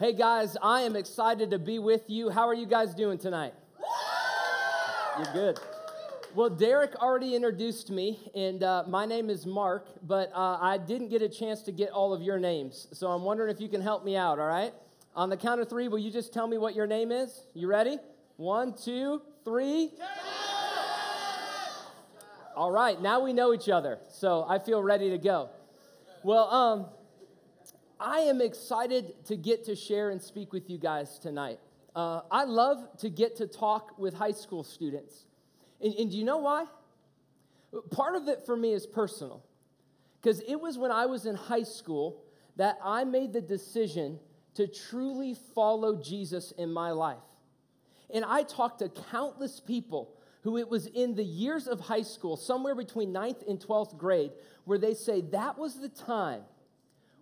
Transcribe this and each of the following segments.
Hey guys, I am excited to be with you. How are you guys doing tonight? You're good. Well, Derek already introduced me, and uh, my name is Mark, but uh, I didn't get a chance to get all of your names. So I'm wondering if you can help me out, all right? On the count of three, will you just tell me what your name is? You ready? One, two, three. All right, now we know each other, so I feel ready to go. Well, um, I am excited to get to share and speak with you guys tonight. Uh, I love to get to talk with high school students. And, and do you know why? Part of it for me is personal. Because it was when I was in high school that I made the decision to truly follow Jesus in my life. And I talked to countless people who it was in the years of high school, somewhere between 9th and 12th grade, where they say that was the time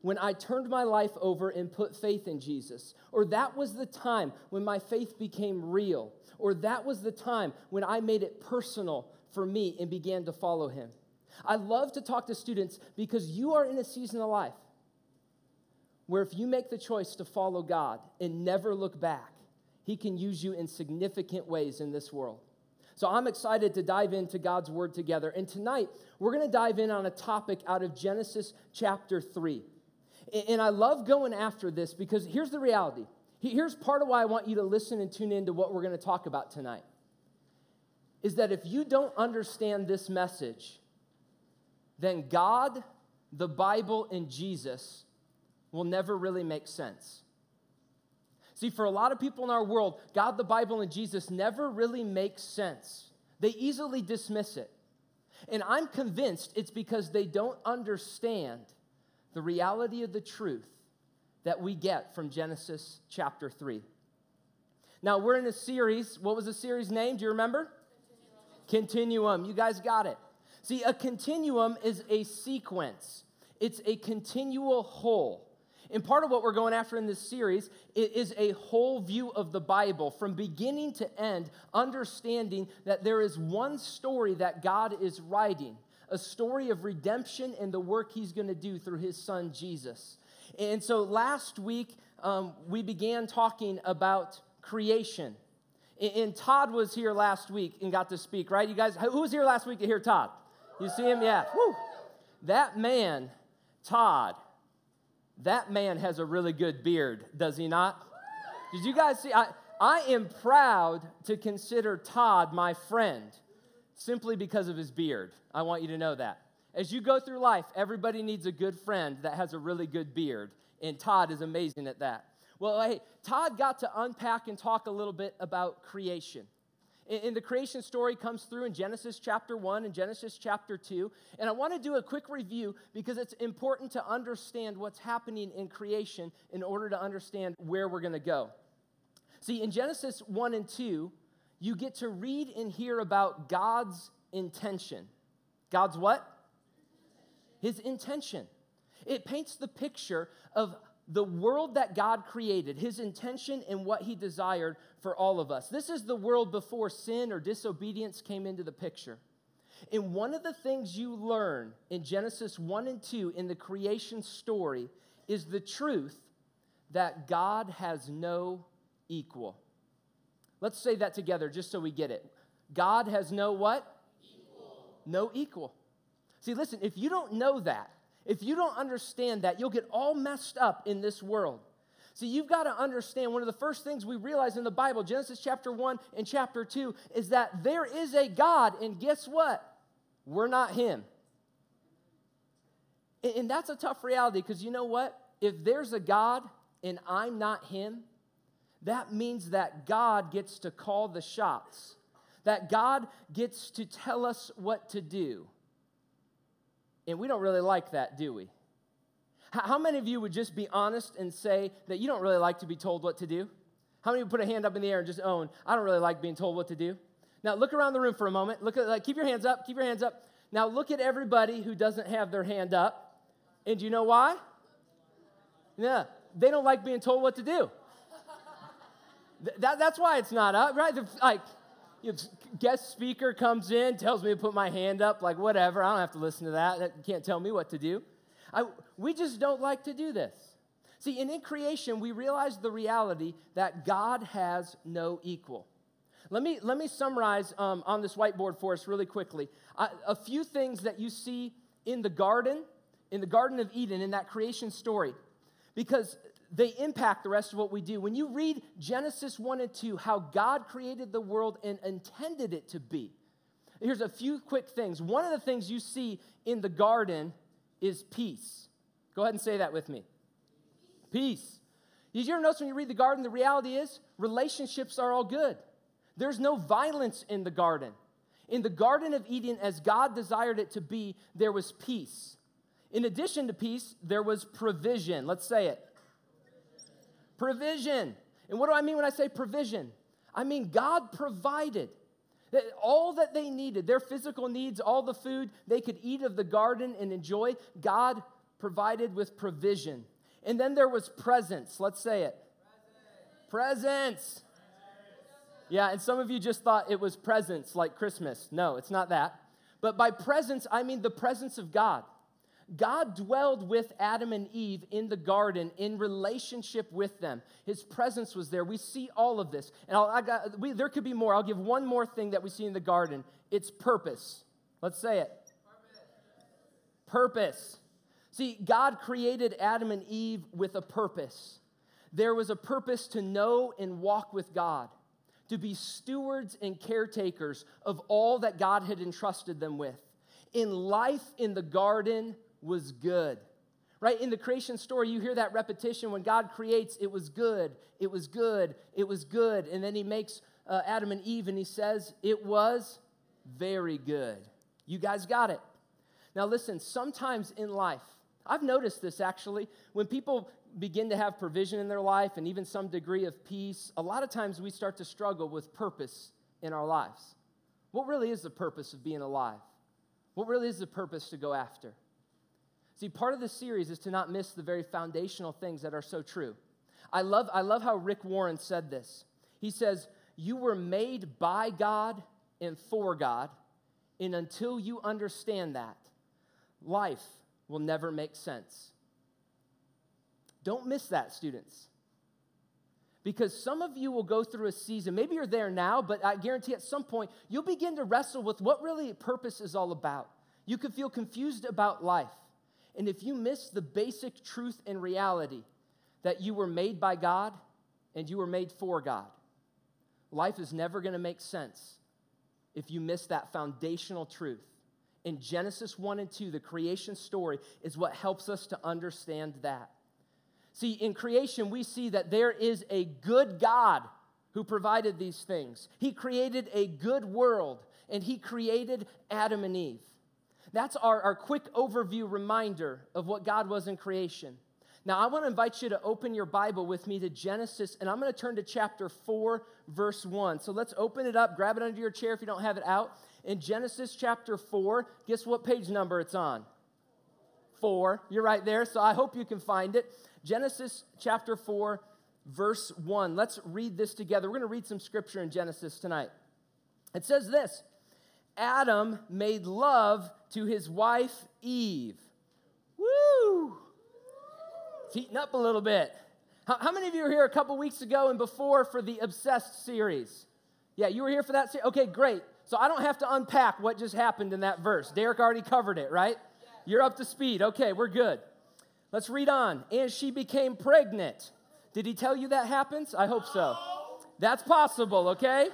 when I turned my life over and put faith in Jesus. Or that was the time when my faith became real. Or that was the time when I made it personal for me and began to follow him. I love to talk to students because you are in a season of life where if you make the choice to follow God and never look back, he can use you in significant ways in this world. So I'm excited to dive into God's word together. And tonight, we're going to dive in on a topic out of Genesis chapter 3. And I love going after this because here's the reality. Here's part of why I want you to listen and tune into what we're going to talk about tonight. Is that if you don't understand this message, then God, the Bible, and Jesus will never really make sense. See, for a lot of people in our world, God, the Bible, and Jesus never really make sense. They easily dismiss it. And I'm convinced it's because they don't understand the reality of the truth that we get from Genesis chapter 3. Now, we're in a series. What was the series name? Do you remember? Continuum. continuum. You guys got it. See, a continuum is a sequence, it's a continual whole. And part of what we're going after in this series is a whole view of the Bible from beginning to end, understanding that there is one story that God is writing a story of redemption and the work he's going to do through his son Jesus. And so last week, um, we began talking about creation. And Todd was here last week and got to speak, right? You guys, who was here last week to hear Todd? You see him? Yeah. Woo. That man, Todd, that man has a really good beard, does he not? Did you guys see? I, I am proud to consider Todd my friend simply because of his beard. I want you to know that. As you go through life, everybody needs a good friend that has a really good beard, and Todd is amazing at that. Well, hey, Todd got to unpack and talk a little bit about creation. And the creation story comes through in Genesis chapter 1 and Genesis chapter 2. And I want to do a quick review because it's important to understand what's happening in creation in order to understand where we're going to go. See, in Genesis 1 and 2, you get to read and hear about God's intention. God's what? His intention. It paints the picture of the world that God created, his intention and what he desired for all of us. This is the world before sin or disobedience came into the picture. And one of the things you learn in Genesis 1 and 2 in the creation story is the truth that God has no equal. Let's say that together just so we get it. God has no what? Equal. No equal. See, listen, if you don't know that, if you don't understand that, you'll get all messed up in this world. See, you've got to understand one of the first things we realize in the Bible, Genesis chapter 1 and chapter 2, is that there is a God, and guess what? We're not Him. And that's a tough reality because you know what? If there's a God and I'm not Him, that means that God gets to call the shots, that God gets to tell us what to do. And we don't really like that, do we? How many of you would just be honest and say that you don't really like to be told what to do? How many would put a hand up in the air and just own, I don't really like being told what to do? Now look around the room for a moment. Look at like keep your hands up, keep your hands up. Now look at everybody who doesn't have their hand up. And do you know why? Yeah, they don't like being told what to do. That, that's why it's not up, right? The, like, you know, guest speaker comes in, tells me to put my hand up, like, whatever. I don't have to listen to that. That can't tell me what to do. I, we just don't like to do this. See, and in creation, we realize the reality that God has no equal. Let me, let me summarize um, on this whiteboard for us really quickly. Uh, a few things that you see in the garden, in the Garden of Eden, in that creation story, because they impact the rest of what we do. When you read Genesis 1 and 2, how God created the world and intended it to be, here's a few quick things. One of the things you see in the garden is peace. Go ahead and say that with me. Peace. Did you ever notice when you read the garden, the reality is relationships are all good. There's no violence in the garden. In the Garden of Eden, as God desired it to be, there was peace. In addition to peace, there was provision. Let's say it provision. And what do I mean when I say provision? I mean God provided all that they needed, their physical needs, all the food they could eat of the garden and enjoy, God provided with provision. And then there was presence. Let's say it. Presence. presence. Yeah, and some of you just thought it was presents like Christmas. No, it's not that. But by presence, I mean the presence of God. God dwelled with Adam and Eve in the garden in relationship with them. His presence was there. We see all of this. And I got, we, there could be more. I'll give one more thing that we see in the garden it's purpose. Let's say it purpose. See, God created Adam and Eve with a purpose. There was a purpose to know and walk with God, to be stewards and caretakers of all that God had entrusted them with. In life in the garden, was good. Right? In the creation story, you hear that repetition when God creates, it was good, it was good, it was good. And then he makes uh, Adam and Eve and he says, it was very good. You guys got it. Now, listen, sometimes in life, I've noticed this actually, when people begin to have provision in their life and even some degree of peace, a lot of times we start to struggle with purpose in our lives. What really is the purpose of being alive? What really is the purpose to go after? See, part of the series is to not miss the very foundational things that are so true. I love, I love how Rick Warren said this. He says, You were made by God and for God, and until you understand that, life will never make sense. Don't miss that, students. Because some of you will go through a season, maybe you're there now, but I guarantee at some point you'll begin to wrestle with what really purpose is all about. You could feel confused about life. And if you miss the basic truth and reality that you were made by God and you were made for God, life is never going to make sense if you miss that foundational truth. In Genesis 1 and 2, the creation story is what helps us to understand that. See, in creation, we see that there is a good God who provided these things. He created a good world, and He created Adam and Eve. That's our, our quick overview reminder of what God was in creation. Now, I want to invite you to open your Bible with me to Genesis, and I'm going to turn to chapter 4, verse 1. So let's open it up, grab it under your chair if you don't have it out. In Genesis chapter 4, guess what page number it's on? 4. You're right there, so I hope you can find it. Genesis chapter 4, verse 1. Let's read this together. We're going to read some scripture in Genesis tonight. It says this Adam made love to his wife Eve. Woo! It's heating up a little bit. How, how many of you were here a couple weeks ago and before for the Obsessed series? Yeah, you were here for that series? Okay, great. So I don't have to unpack what just happened in that verse. Derek already covered it, right? You're up to speed. Okay, we're good. Let's read on. And she became pregnant. Did he tell you that happens? I hope so. That's possible, okay?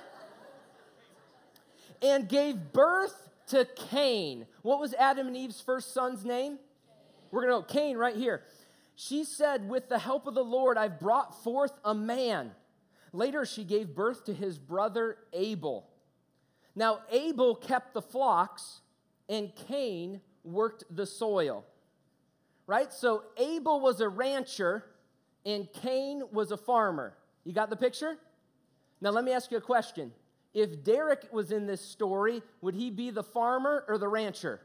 And gave birth to Cain. What was Adam and Eve's first son's name? We're going to go Cain right here. She said, With the help of the Lord, I've brought forth a man. Later, she gave birth to his brother Abel. Now, Abel kept the flocks, and Cain worked the soil. Right? So, Abel was a rancher, and Cain was a farmer. You got the picture? Now, let me ask you a question if Derek was in this story, would he be the farmer or the rancher?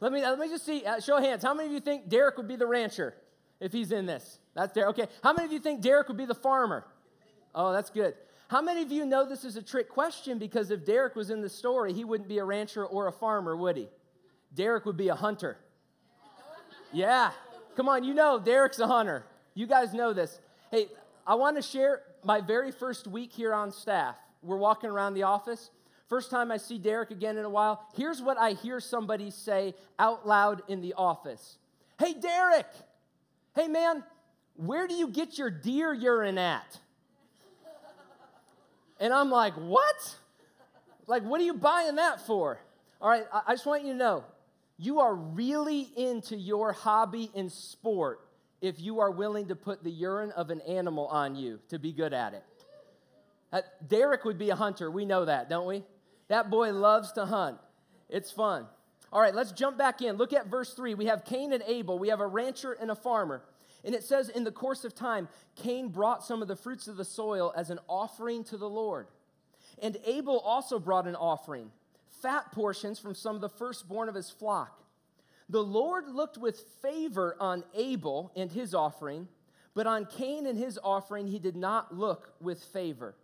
Let me, let me just see, uh, show of hands. How many of you think Derek would be the rancher if he's in this? That's Derek. Okay. How many of you think Derek would be the farmer? Oh, that's good. How many of you know this is a trick question? Because if Derek was in the story, he wouldn't be a rancher or a farmer, would he? Derek would be a hunter. Yeah. Come on, you know Derek's a hunter. You guys know this. Hey, I want to share my very first week here on staff. We're walking around the office. First time I see Derek again in a while. Here's what I hear somebody say out loud in the office Hey, Derek! Hey, man, where do you get your deer urine at? And I'm like, What? Like, what are you buying that for? All right, I just want you to know you are really into your hobby in sport if you are willing to put the urine of an animal on you to be good at it. Uh, Derek would be a hunter. We know that, don't we? That boy loves to hunt. It's fun. All right, let's jump back in. Look at verse 3. We have Cain and Abel. We have a rancher and a farmer. And it says, in the course of time, Cain brought some of the fruits of the soil as an offering to the Lord. And Abel also brought an offering, fat portions from some of the firstborn of his flock. The Lord looked with favor on Abel and his offering, but on Cain and his offering he did not look with favor.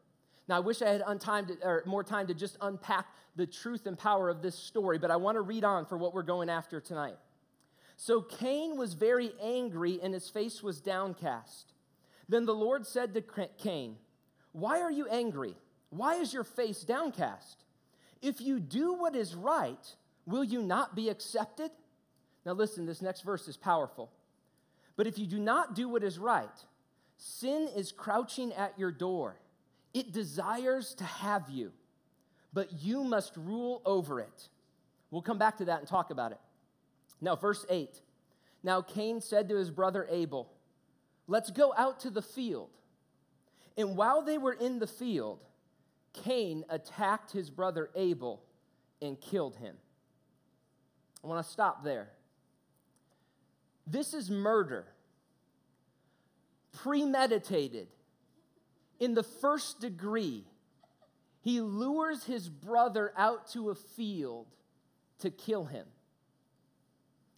Now, I wish I had to, or more time to just unpack the truth and power of this story, but I want to read on for what we're going after tonight. So Cain was very angry and his face was downcast. Then the Lord said to Cain, Why are you angry? Why is your face downcast? If you do what is right, will you not be accepted? Now, listen, this next verse is powerful. But if you do not do what is right, sin is crouching at your door. It desires to have you, but you must rule over it. We'll come back to that and talk about it. Now, verse 8. Now Cain said to his brother Abel, Let's go out to the field. And while they were in the field, Cain attacked his brother Abel and killed him. I want to stop there. This is murder, premeditated, in the first degree. He lures his brother out to a field to kill him.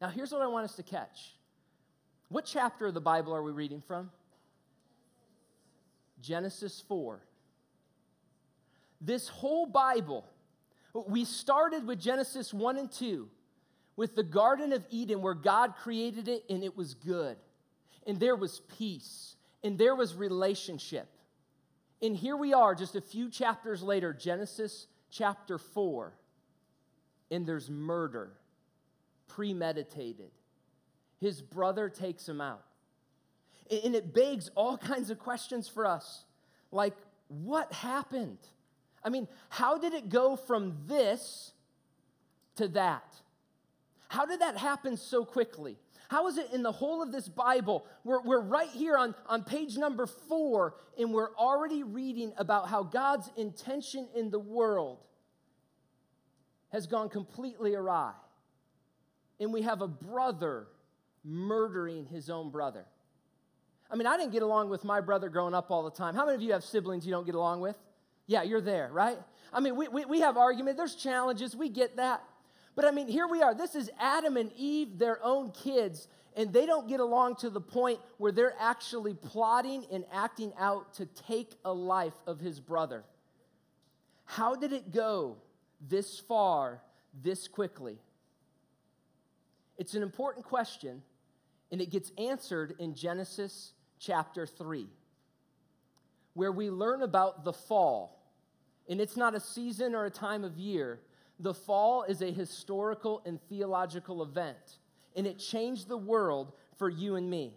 Now, here's what I want us to catch. What chapter of the Bible are we reading from? Genesis 4. This whole Bible, we started with Genesis 1 and 2 with the Garden of Eden where God created it and it was good. And there was peace and there was relationship. And here we are just a few chapters later, Genesis chapter 4, and there's murder, premeditated. His brother takes him out. And it begs all kinds of questions for us like, what happened? I mean, how did it go from this to that? How did that happen so quickly? How is it in the whole of this Bible? We're, we're right here on, on page number four, and we're already reading about how God's intention in the world has gone completely awry. And we have a brother murdering his own brother. I mean, I didn't get along with my brother growing up all the time. How many of you have siblings you don't get along with? Yeah, you're there, right? I mean, we, we, we have argument. There's challenges. We get that. But I mean, here we are. This is Adam and Eve, their own kids, and they don't get along to the point where they're actually plotting and acting out to take a life of his brother. How did it go this far, this quickly? It's an important question, and it gets answered in Genesis chapter 3, where we learn about the fall. And it's not a season or a time of year, the fall is a historical and theological event, and it changed the world for you and me.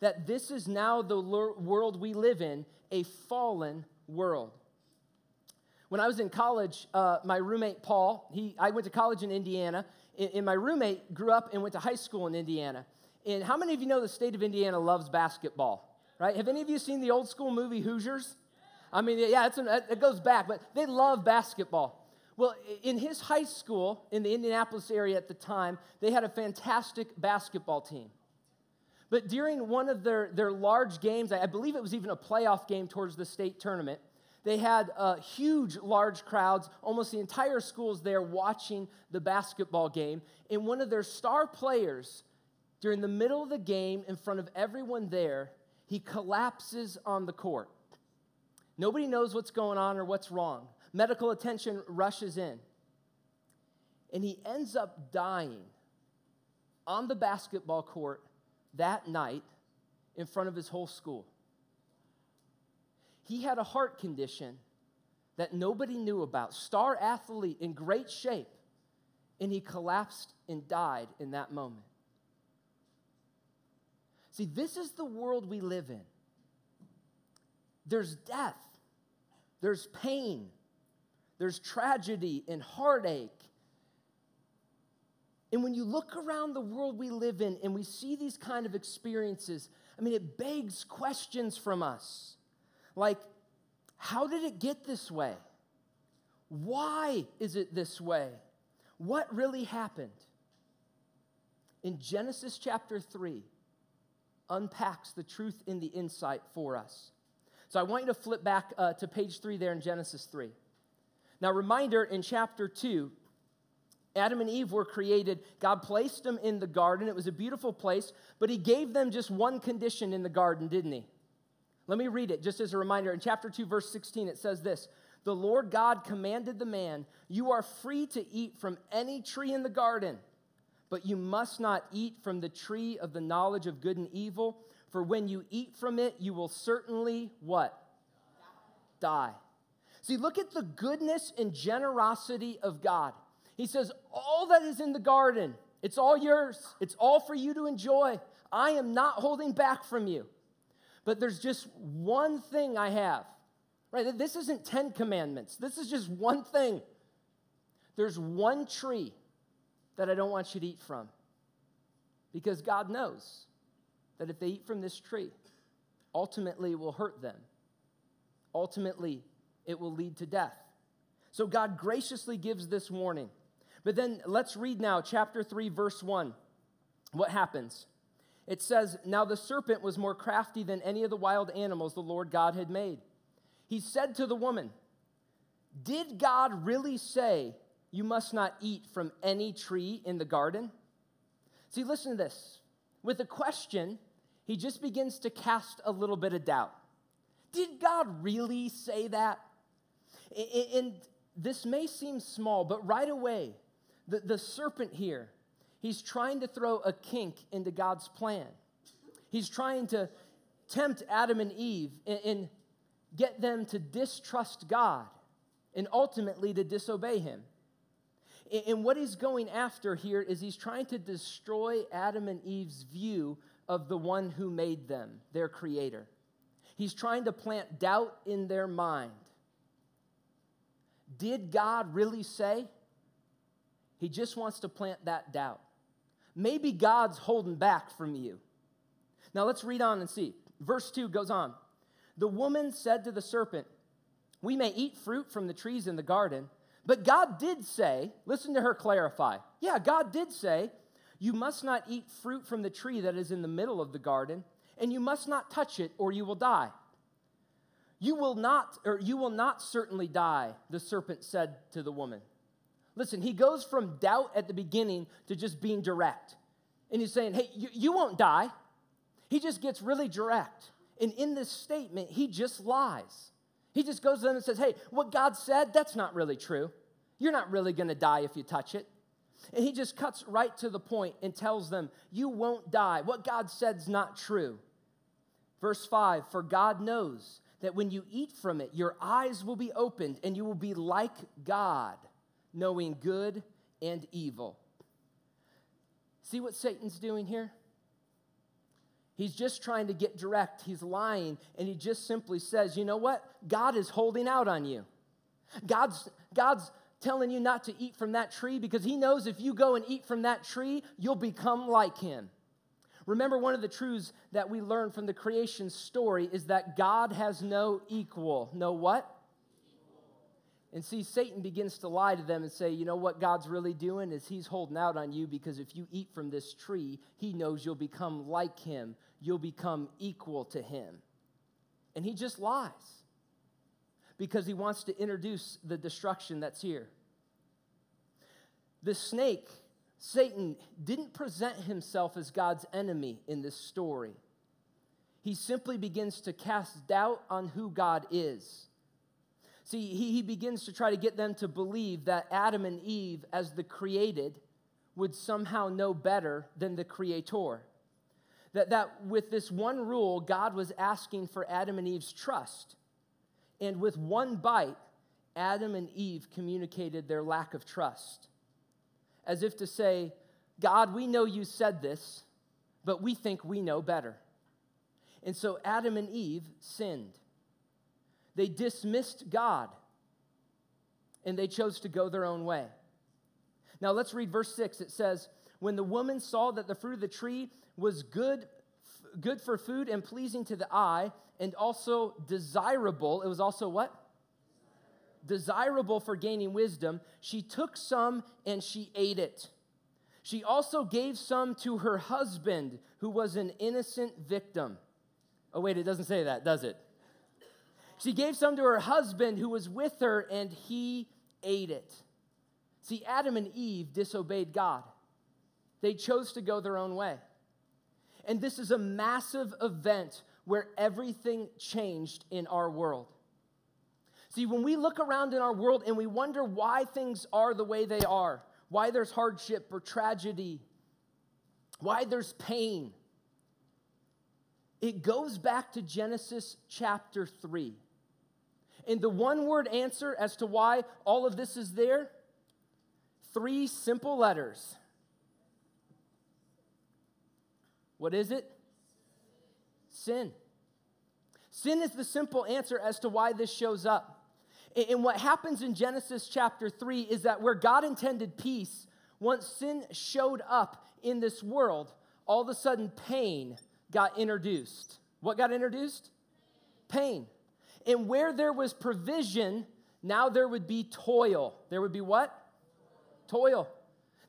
That this is now the world we live in, a fallen world. When I was in college, uh, my roommate Paul, he, I went to college in Indiana, and, and my roommate grew up and went to high school in Indiana. And how many of you know the state of Indiana loves basketball? Right? Have any of you seen the old school movie Hoosiers? I mean, yeah, an, it goes back, but they love basketball. Well, in his high school in the Indianapolis area at the time, they had a fantastic basketball team. But during one of their, their large games, I believe it was even a playoff game towards the state tournament, they had uh, huge, large crowds. Almost the entire school's there watching the basketball game. And one of their star players, during the middle of the game, in front of everyone there, he collapses on the court. Nobody knows what's going on or what's wrong. Medical attention rushes in. And he ends up dying on the basketball court that night in front of his whole school. He had a heart condition that nobody knew about, star athlete in great shape, and he collapsed and died in that moment. See, this is the world we live in. There's death, there's pain, there's tragedy and heartache. And when you look around the world we live in and we see these kind of experiences, I mean, it begs questions from us. Like, how did it get this way? Why is it this way? What really happened? In Genesis chapter 3, unpacks the truth in the insight for us. So I want you to flip back uh, to page 3 there in Genesis 3. Now, reminder in chapter 2, Adam and Eve were created. God placed them in the garden. It was a beautiful place, but He gave them just one condition in the garden, didn't He? Let me read it just as a reminder. In chapter 2, verse 16, it says this The Lord God commanded the man, You are free to eat from any tree in the garden, but you must not eat from the tree of the knowledge of good and evil, for when you eat from it, you will certainly what? Die. See, look at the goodness and generosity of God. He says, All that is in the garden, it's all yours. It's all for you to enjoy. I am not holding back from you. But there's just one thing I have. Right? This isn't 10 commandments. This is just one thing. There's one tree that I don't want you to eat from. Because God knows that if they eat from this tree, ultimately it will hurt them. Ultimately, it will lead to death. So God graciously gives this warning. But then let's read now, chapter 3, verse 1. What happens? It says, Now the serpent was more crafty than any of the wild animals the Lord God had made. He said to the woman, Did God really say you must not eat from any tree in the garden? See, listen to this. With a question, he just begins to cast a little bit of doubt. Did God really say that? And this may seem small, but right away, the, the serpent here, he's trying to throw a kink into God's plan. He's trying to tempt Adam and Eve and, and get them to distrust God and ultimately to disobey him. And, and what he's going after here is he's trying to destroy Adam and Eve's view of the one who made them, their creator. He's trying to plant doubt in their mind. Did God really say? He just wants to plant that doubt. Maybe God's holding back from you. Now let's read on and see. Verse 2 goes on. The woman said to the serpent, We may eat fruit from the trees in the garden, but God did say, listen to her clarify. Yeah, God did say, You must not eat fruit from the tree that is in the middle of the garden, and you must not touch it, or you will die. You will not, or you will not certainly die, the serpent said to the woman. Listen, he goes from doubt at the beginning to just being direct. And he's saying, hey, you, you won't die. He just gets really direct. And in this statement, he just lies. He just goes to them and says, hey, what God said, that's not really true. You're not really going to die if you touch it. And he just cuts right to the point and tells them, You won't die. What God said's not true. Verse 5 For God knows that when you eat from it, your eyes will be opened and you will be like God, knowing good and evil. See what Satan's doing here? He's just trying to get direct. He's lying, and he just simply says, You know what? God is holding out on you. God's, God's telling you not to eat from that tree because he knows if you go and eat from that tree, you'll become like him. Remember, one of the truths that we learn from the creation story is that God has no equal. No what? And see, Satan begins to lie to them and say, you know what God's really doing is he's holding out on you because if you eat from this tree, he knows you'll become like him, you'll become equal to him. And he just lies because he wants to introduce the destruction that's here. The snake, Satan, didn't present himself as God's enemy in this story. He simply begins to cast doubt on who God is See, he, he begins to try to get them to believe that Adam and Eve, as the created, would somehow know better than the creator. That, that with this one rule, God was asking for Adam and Eve's trust. And with one bite, Adam and Eve communicated their lack of trust. As if to say, God, we know you said this, but we think we know better. And so Adam and Eve sinned. They dismissed God and they chose to go their own way. Now let's read verse 6. It says, When the woman saw that the fruit of the tree was good, good for food and pleasing to the eye, and also desirable, it was also what? Desirable for gaining wisdom, she took some and she ate it. She also gave some to her husband, who was an innocent victim. Oh, wait, it doesn't say that, does it? She gave some to her husband who was with her, and he ate it. See, Adam and Eve disobeyed God, they chose to go their own way. And this is a massive event where everything changed in our world. See, when we look around in our world and we wonder why things are the way they are, why there's hardship or tragedy, why there's pain, it goes back to Genesis chapter 3. And the one word answer as to why all of this is there three simple letters. What is it? Sin. Sin is the simple answer as to why this shows up. And what happens in Genesis chapter 3 is that where God intended peace, once sin showed up in this world, all of a sudden pain got introduced. What got introduced? Pain. And where there was provision, now there would be toil. There would be what? Toil.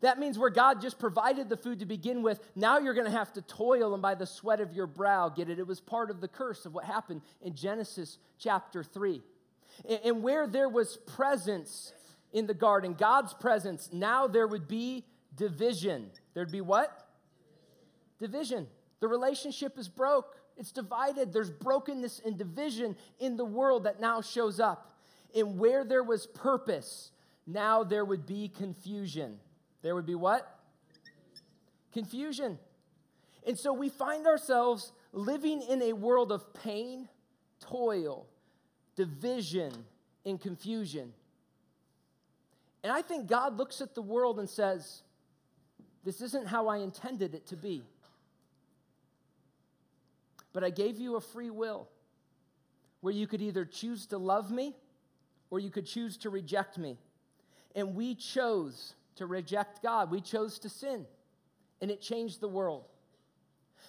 That means where God just provided the food to begin with, now you're going to have to toil and by the sweat of your brow get it. It was part of the curse of what happened in Genesis chapter 3. And where there was presence in the garden, God's presence, now there would be division. There'd be what? Division. The relationship is broke. It's divided. There's brokenness and division in the world that now shows up. And where there was purpose, now there would be confusion. There would be what? Confusion. And so we find ourselves living in a world of pain, toil, division, and confusion. And I think God looks at the world and says, This isn't how I intended it to be. But I gave you a free will where you could either choose to love me or you could choose to reject me. And we chose to reject God, we chose to sin, and it changed the world.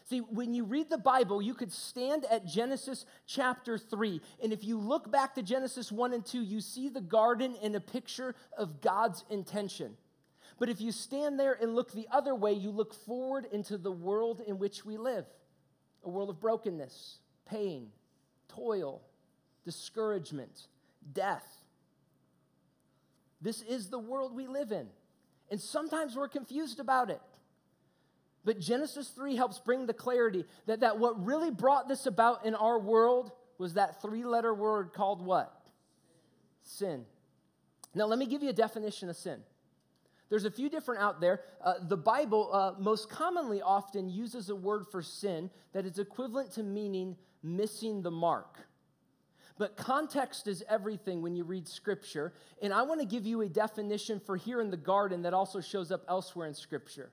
See, when you read the Bible, you could stand at Genesis chapter 3, and if you look back to Genesis 1 and 2, you see the garden in a picture of God's intention. But if you stand there and look the other way, you look forward into the world in which we live a world of brokenness, pain, toil, discouragement, death. This is the world we live in. And sometimes we're confused about it. But Genesis 3 helps bring the clarity that, that what really brought this about in our world was that three letter word called what? Sin. Now, let me give you a definition of sin. There's a few different out there. Uh, the Bible uh, most commonly often uses a word for sin that is equivalent to meaning missing the mark. But context is everything when you read scripture. And I want to give you a definition for here in the garden that also shows up elsewhere in scripture.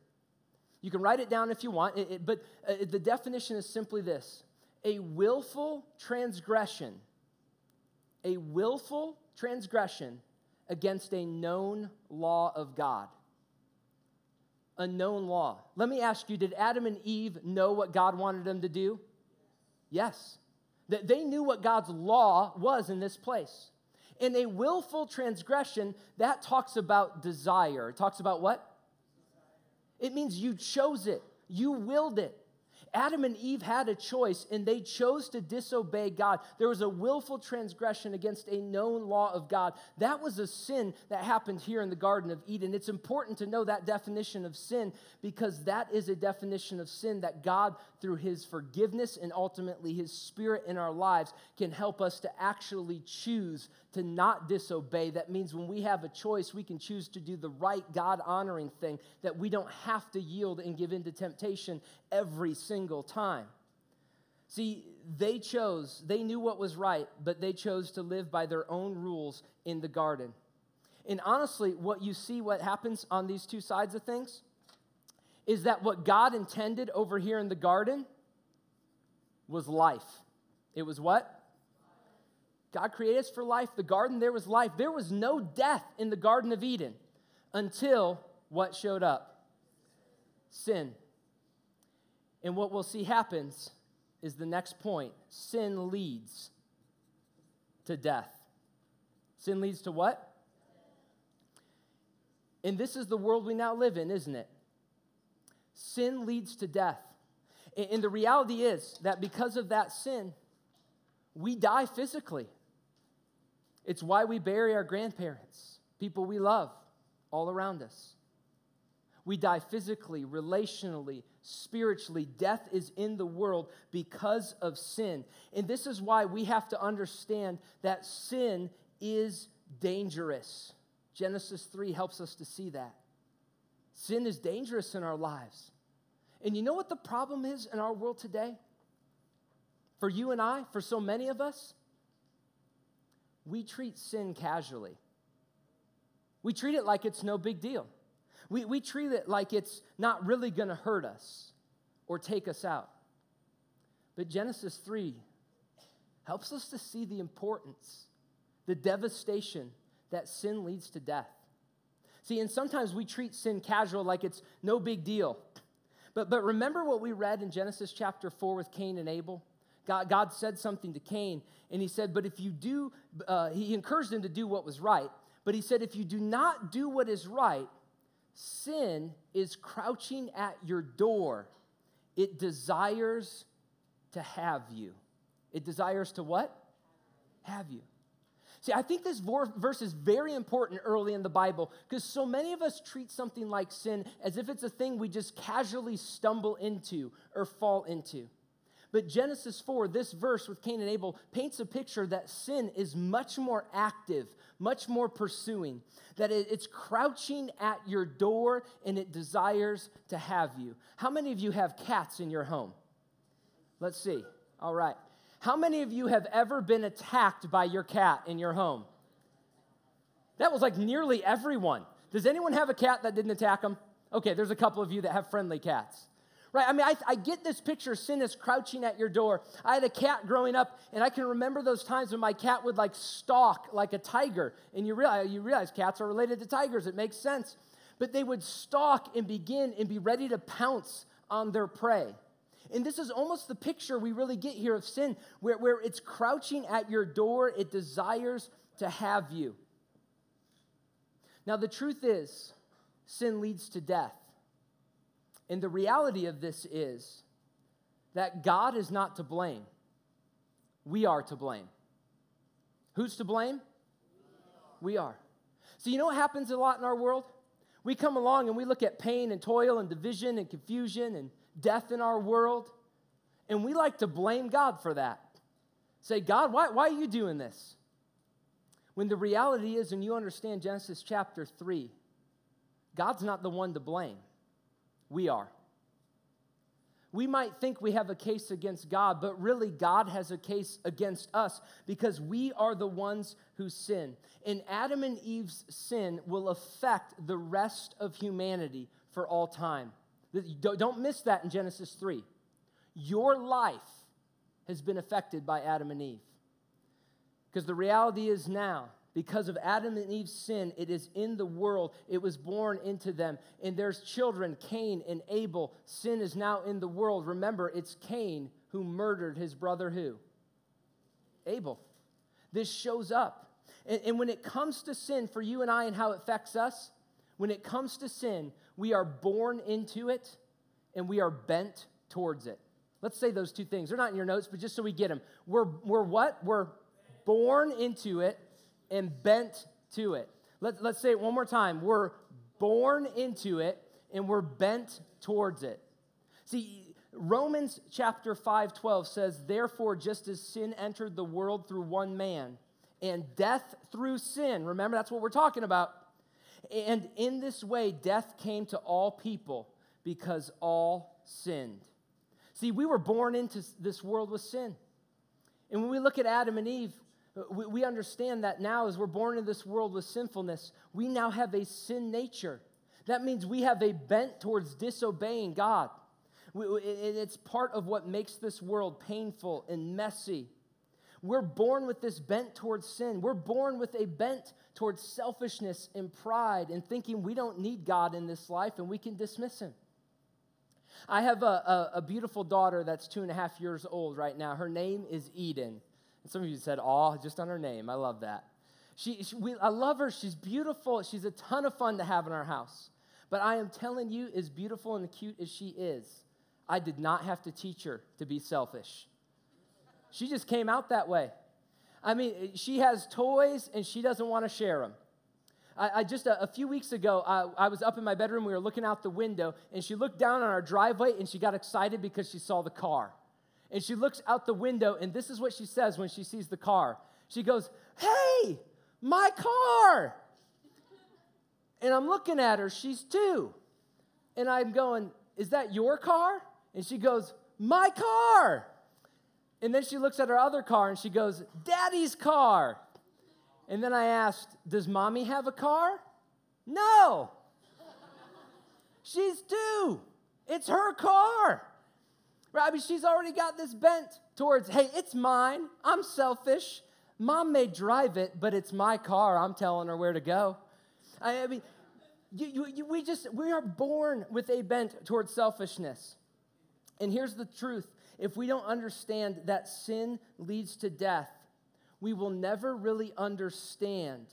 You can write it down if you want, it, it, but uh, the definition is simply this a willful transgression, a willful transgression against a known law of God. A known law. Let me ask you did Adam and Eve know what God wanted them to do? Yes. That they knew what God's law was in this place. In a willful transgression, that talks about desire. It talks about what? It means you chose it, you willed it. Adam and Eve had a choice and they chose to disobey God. There was a willful transgression against a known law of God. That was a sin that happened here in the Garden of Eden. It's important to know that definition of sin because that is a definition of sin that God, through his forgiveness and ultimately his spirit in our lives, can help us to actually choose to not disobey. That means when we have a choice, we can choose to do the right, God honoring thing, that we don't have to yield and give in to temptation every single single time. See, they chose, they knew what was right, but they chose to live by their own rules in the garden. And honestly, what you see, what happens on these two sides of things, is that what God intended over here in the garden was life. It was what? God created us for life. The garden, there was life. There was no death in the Garden of Eden until what showed up? Sin. And what we'll see happens is the next point sin leads to death. Sin leads to what? And this is the world we now live in, isn't it? Sin leads to death. And the reality is that because of that sin, we die physically. It's why we bury our grandparents, people we love all around us. We die physically, relationally, spiritually. Death is in the world because of sin. And this is why we have to understand that sin is dangerous. Genesis 3 helps us to see that. Sin is dangerous in our lives. And you know what the problem is in our world today? For you and I, for so many of us, we treat sin casually. We treat it like it's no big deal. We, we treat it like it's not really going to hurt us or take us out. But Genesis 3 helps us to see the importance, the devastation that sin leads to death. See, and sometimes we treat sin casual like it's no big deal. But, but remember what we read in Genesis chapter 4 with Cain and Abel? God, God said something to Cain, and he said, But if you do, uh, he encouraged him to do what was right. But he said, If you do not do what is right, sin is crouching at your door. It desires to have you. It desires to what? Have you. See, I think this verse is very important early in the Bible because so many of us treat something like sin as if it's a thing we just casually stumble into or fall into. But Genesis 4, this verse with Cain and Abel, paints a picture that sin is much more active, much more pursuing, that it's crouching at your door and it desires to have you. How many of you have cats in your home? Let's see. All right. How many of you have ever been attacked by your cat in your home? That was like nearly everyone. Does anyone have a cat that didn't attack them? Okay, there's a couple of you that have friendly cats. Right? I mean, I, I get this picture sin is crouching at your door. I had a cat growing up, and I can remember those times when my cat would like stalk like a tiger. And you realize, you realize cats are related to tigers, it makes sense. But they would stalk and begin and be ready to pounce on their prey. And this is almost the picture we really get here of sin, where, where it's crouching at your door, it desires to have you. Now, the truth is, sin leads to death. And the reality of this is that God is not to blame, we are to blame. Who's to blame? We are. So, you know what happens a lot in our world? We come along and we look at pain and toil and division and confusion and death in our world. And we like to blame God for that. Say, God, why, why are you doing this? When the reality is, and you understand Genesis chapter 3, God's not the one to blame, we are. We might think we have a case against God, but really, God has a case against us because we are the ones who sin. And Adam and Eve's sin will affect the rest of humanity for all time. Don't miss that in Genesis 3. Your life has been affected by Adam and Eve. Because the reality is now, because of Adam and Eve's sin, it is in the world. It was born into them. And there's children, Cain and Abel. Sin is now in the world. Remember, it's Cain who murdered his brother who? Abel. This shows up. And, and when it comes to sin for you and I and how it affects us, when it comes to sin, we are born into it and we are bent towards it. Let's say those two things. They're not in your notes, but just so we get them. We're, we're what? We're born into it and bent to it. Let, let's say it one more time. We're born into it and we're bent towards it. See, Romans chapter 5 12 says, Therefore, just as sin entered the world through one man, and death through sin, remember that's what we're talking about, and in this way, death came to all people because all sinned. See, we were born into this world with sin. And when we look at Adam and Eve, we, we understand that now, as we're born in this world with sinfulness, we now have a sin nature. That means we have a bent towards disobeying God. It's part of what makes this world painful and messy. We're born with this bent towards sin. We're born with a bent towards selfishness and pride and thinking we don't need God in this life and we can dismiss Him. I have a, a, a beautiful daughter that's two and a half years old right now. Her name is Eden. And some of you said, "Oh, just on her name." I love that. She, she we, I love her. She's beautiful. She's a ton of fun to have in our house. But I am telling you, as beautiful and cute as she is, I did not have to teach her to be selfish. She just came out that way. I mean, she has toys and she doesn't want to share them. I, I just a, a, few weeks ago, I, I was up in my bedroom. We were looking out the window, and she looked down on our driveway and she got excited because she saw the car. And she looks out the window, and this is what she says when she sees the car. She goes, Hey, my car. And I'm looking at her, she's two. And I'm going, Is that your car? And she goes, My car. And then she looks at her other car and she goes, Daddy's car. And then I asked, Does mommy have a car? No. She's two. It's her car. Right? I she's already got this bent towards, hey, it's mine. I'm selfish. Mom may drive it, but it's my car. I'm telling her where to go. I mean, you, you, you, we just, we are born with a bent towards selfishness. And here's the truth if we don't understand that sin leads to death, we will never really understand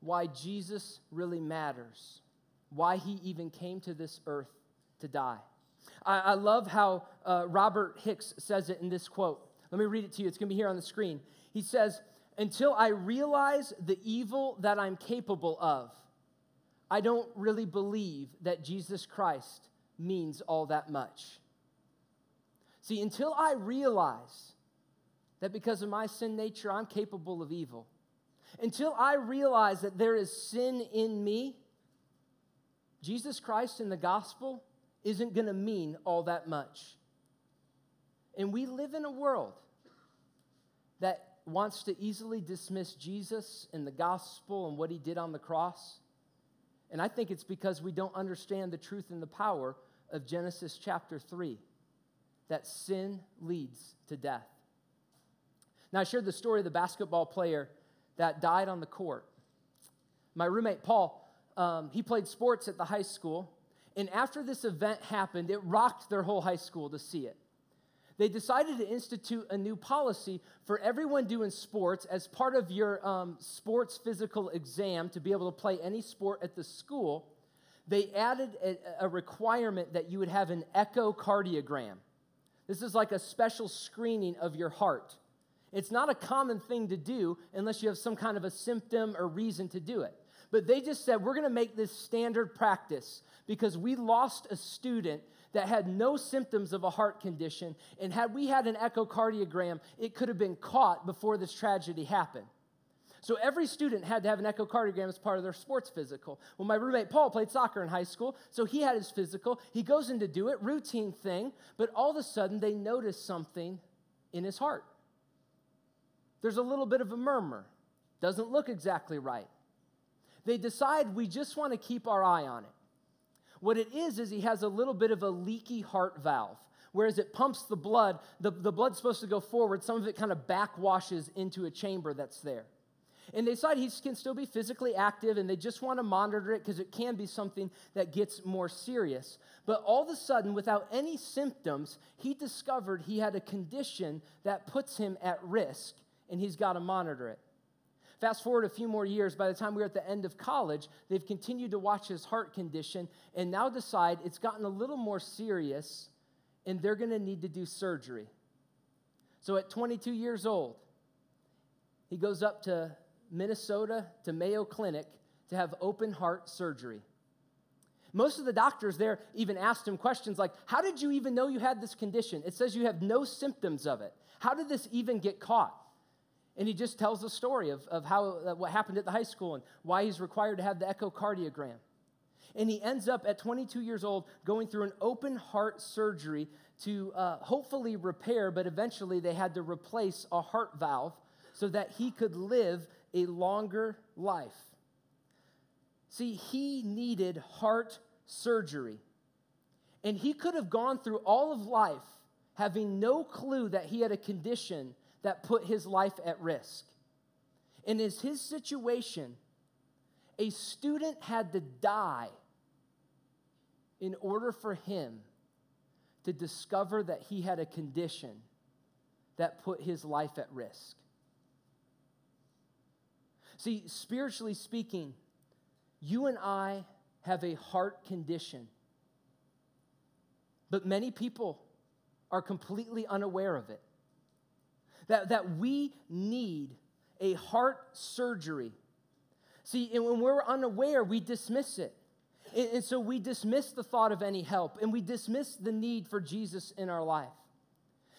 why Jesus really matters, why he even came to this earth to die. I, I love how uh, Robert Hicks says it in this quote. Let me read it to you. It's going to be here on the screen. He says, Until I realize the evil that I'm capable of, I don't really believe that Jesus Christ means all that much. See, until I realize that because of my sin nature, I'm capable of evil, until I realize that there is sin in me, Jesus Christ in the gospel isn't going to mean all that much. And we live in a world that wants to easily dismiss Jesus and the gospel and what he did on the cross. And I think it's because we don't understand the truth and the power of Genesis chapter 3 that sin leads to death. Now, I shared the story of the basketball player that died on the court. My roommate, Paul, um, he played sports at the high school. And after this event happened, it rocked their whole high school to see it. They decided to institute a new policy for everyone doing sports as part of your um, sports physical exam to be able to play any sport at the school. They added a, a requirement that you would have an echocardiogram. This is like a special screening of your heart. It's not a common thing to do unless you have some kind of a symptom or reason to do it. But they just said, we're going to make this standard practice because we lost a student that had no symptoms of a heart condition. And had we had an echocardiogram, it could have been caught before this tragedy happened. So every student had to have an echocardiogram as part of their sports physical. Well, my roommate Paul played soccer in high school, so he had his physical. He goes in to do it, routine thing, but all of a sudden they notice something in his heart. There's a little bit of a murmur, doesn't look exactly right. They decide we just want to keep our eye on it. What it is, is he has a little bit of a leaky heart valve. Whereas it pumps the blood, the, the blood's supposed to go forward, some of it kind of backwashes into a chamber that's there. And they decide he can still be physically active and they just want to monitor it because it can be something that gets more serious. But all of a sudden, without any symptoms, he discovered he had a condition that puts him at risk and he's got to monitor it. Fast forward a few more years, by the time we are at the end of college, they've continued to watch his heart condition and now decide it's gotten a little more serious and they're going to need to do surgery. So at 22 years old, he goes up to Minnesota to Mayo Clinic to have open heart surgery. Most of the doctors there even asked him questions like, How did you even know you had this condition? It says you have no symptoms of it. How did this even get caught? And he just tells the story of, of how, uh, what happened at the high school and why he's required to have the echocardiogram. And he ends up at 22 years old going through an open heart surgery to uh, hopefully repair, but eventually they had to replace a heart valve so that he could live a longer life. See, he needed heart surgery. And he could have gone through all of life having no clue that he had a condition that put his life at risk. And in his situation, a student had to die in order for him to discover that he had a condition that put his life at risk. See, spiritually speaking, you and I have a heart condition, but many people are completely unaware of it. That, that we need a heart surgery. See, and when we're unaware, we dismiss it. And, and so we dismiss the thought of any help and we dismiss the need for Jesus in our life.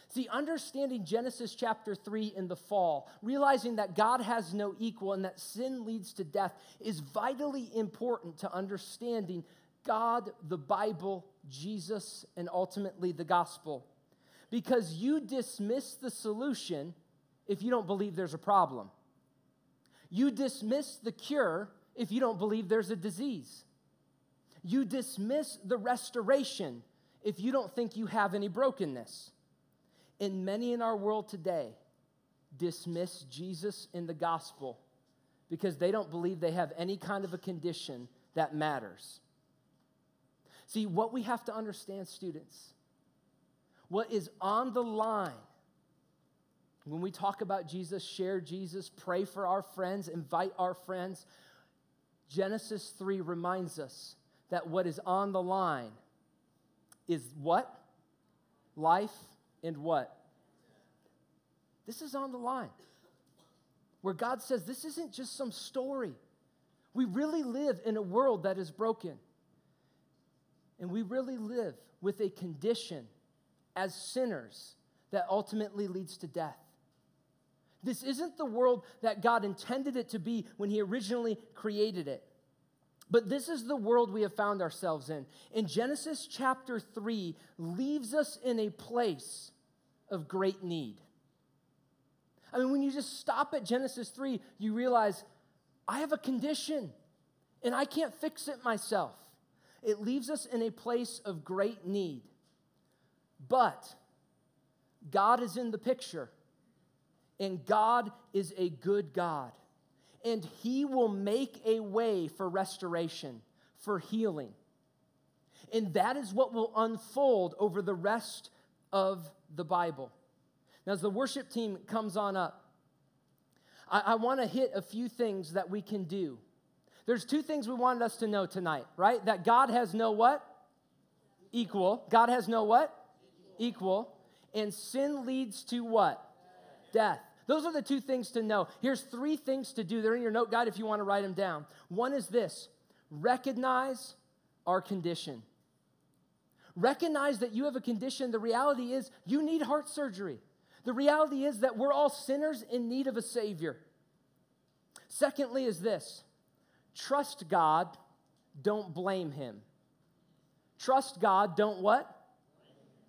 See, understanding Genesis chapter 3 in the fall, realizing that God has no equal and that sin leads to death, is vitally important to understanding God, the Bible, Jesus, and ultimately the gospel. Because you dismiss the solution if you don't believe there's a problem. You dismiss the cure if you don't believe there's a disease. You dismiss the restoration if you don't think you have any brokenness. And many in our world today dismiss Jesus in the gospel because they don't believe they have any kind of a condition that matters. See, what we have to understand, students, what is on the line when we talk about Jesus, share Jesus, pray for our friends, invite our friends, Genesis 3 reminds us that what is on the line is what? Life and what? This is on the line. Where God says this isn't just some story. We really live in a world that is broken. And we really live with a condition as sinners that ultimately leads to death. This isn't the world that God intended it to be when He originally created it. But this is the world we have found ourselves in. In Genesis chapter 3 leaves us in a place of great need. I mean, when you just stop at Genesis 3, you realize I have a condition and I can't fix it myself. It leaves us in a place of great need. But God is in the picture, and God is a good God and He will make a way for restoration, for healing. And that is what will unfold over the rest of the Bible. Now, as the worship team comes on up, I, I want to hit a few things that we can do. There's two things we wanted us to know tonight, right? That God has no what? Equal. God has no what? Equal. And sin leads to what? Death. Those are the two things to know. Here's three things to do. They're in your note guide if you want to write them down. One is this recognize our condition. Recognize that you have a condition. The reality is you need heart surgery. The reality is that we're all sinners in need of a Savior. Secondly, is this trust God, don't blame Him. Trust God, don't what?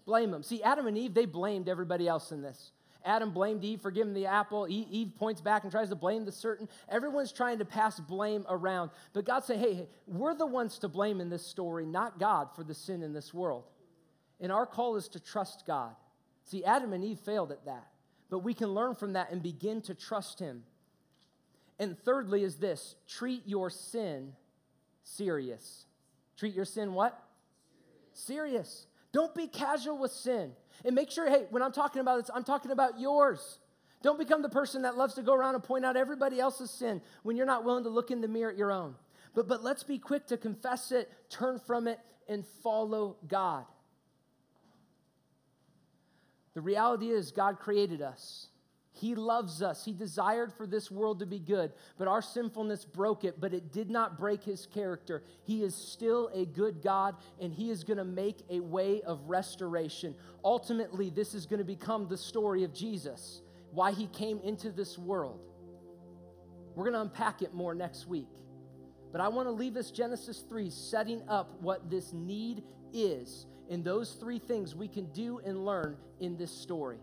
Blame them. See, Adam and Eve, they blamed everybody else in this. Adam blamed Eve for giving the apple. Eve points back and tries to blame the serpent. Everyone's trying to pass blame around. But God said, hey, hey, we're the ones to blame in this story, not God for the sin in this world. And our call is to trust God. See, Adam and Eve failed at that. But we can learn from that and begin to trust Him. And thirdly, is this treat your sin serious. Treat your sin what? Serious. serious. Don't be casual with sin. And make sure, hey, when I'm talking about this, I'm talking about yours. Don't become the person that loves to go around and point out everybody else's sin when you're not willing to look in the mirror at your own. But, but let's be quick to confess it, turn from it, and follow God. The reality is, God created us. He loves us. He desired for this world to be good, but our sinfulness broke it, but it did not break his character. He is still a good God, and he is going to make a way of restoration. Ultimately, this is going to become the story of Jesus, why he came into this world. We're going to unpack it more next week. But I want to leave us Genesis 3 setting up what this need is And those three things we can do and learn in this story.